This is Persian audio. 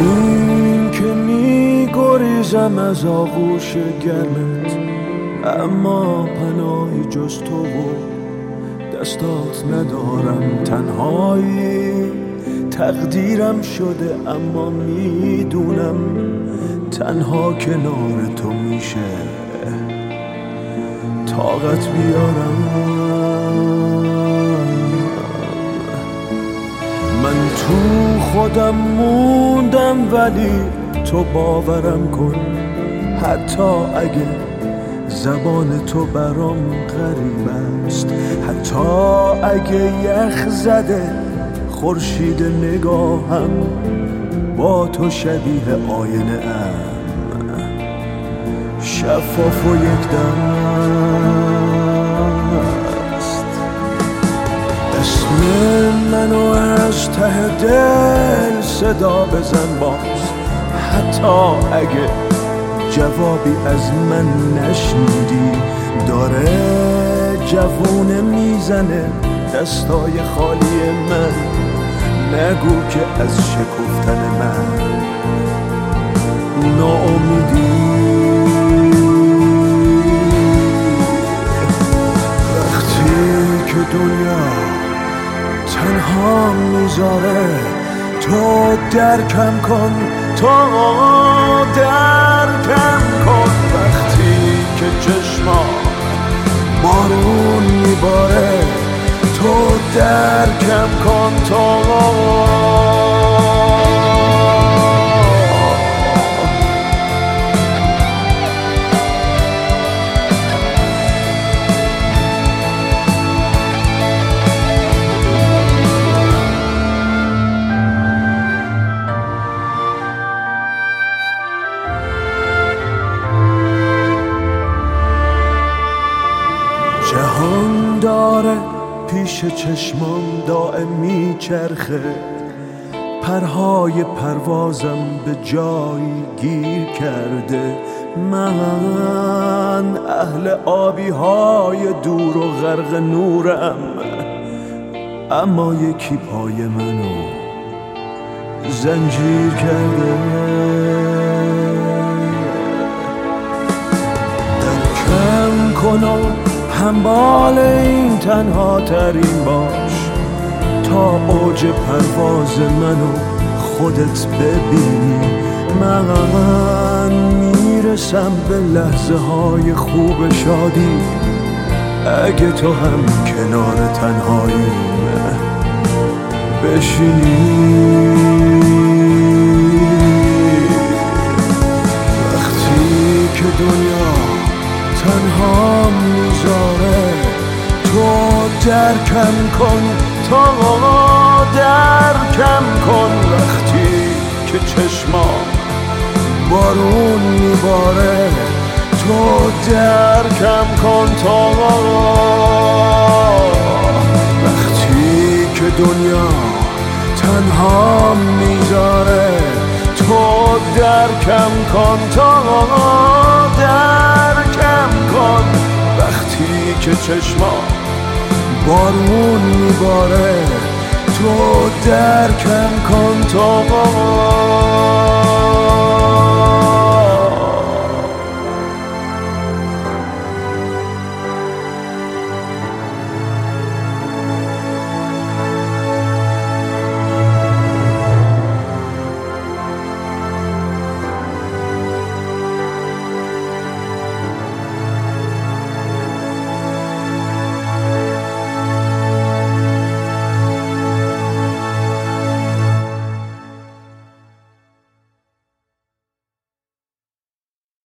این که می گریزم از آغوش گرمت اما پناهی جز تو و دستات ندارم. تنهایی تقدیرم شده اما می‌دونم تنها کنار تو میشه. طاقت بیارم. خودم موندم ولی تو باورم کن. حتی اگه زبان تو برام غریب است. حتی اگه یخ زده خورشید نگاهم با تو شبیه آینه ام. شفاف و یک است. اسم منو از ته دل صدا بزن باز. حتی اگه جوابی از من نشنیدی داره جوونه می‌زنه دستای خالی من. نگو که از شکفتن من تنها می‌ذاره. تو درکم کن تو درکم کن. وقتی که چشما بارون میباره تو درکم کن تو داره پیش چشمام دائم میچرخه. پرهای پروازم به جایی گیر کرده. من اهل آبی های دور و غرق نورم. اما یکی پای منو زنجیر کرده. درکم کنم همبال این تنها ترین باش تا اوج پرواز منو خودت ببینی. من می‌رسم به لحظه های خوب شادی. اگه تو هم کنار تنهایی بشینی. درکم کن تا درکم کن. وقتی که چشما بارون میباره تو درکم کن تا وقتی که دنیا تنها می‌ذاره تو درکم کن تا درکم کن. وقتی که چشما بارون میباره. تو درکم کن تا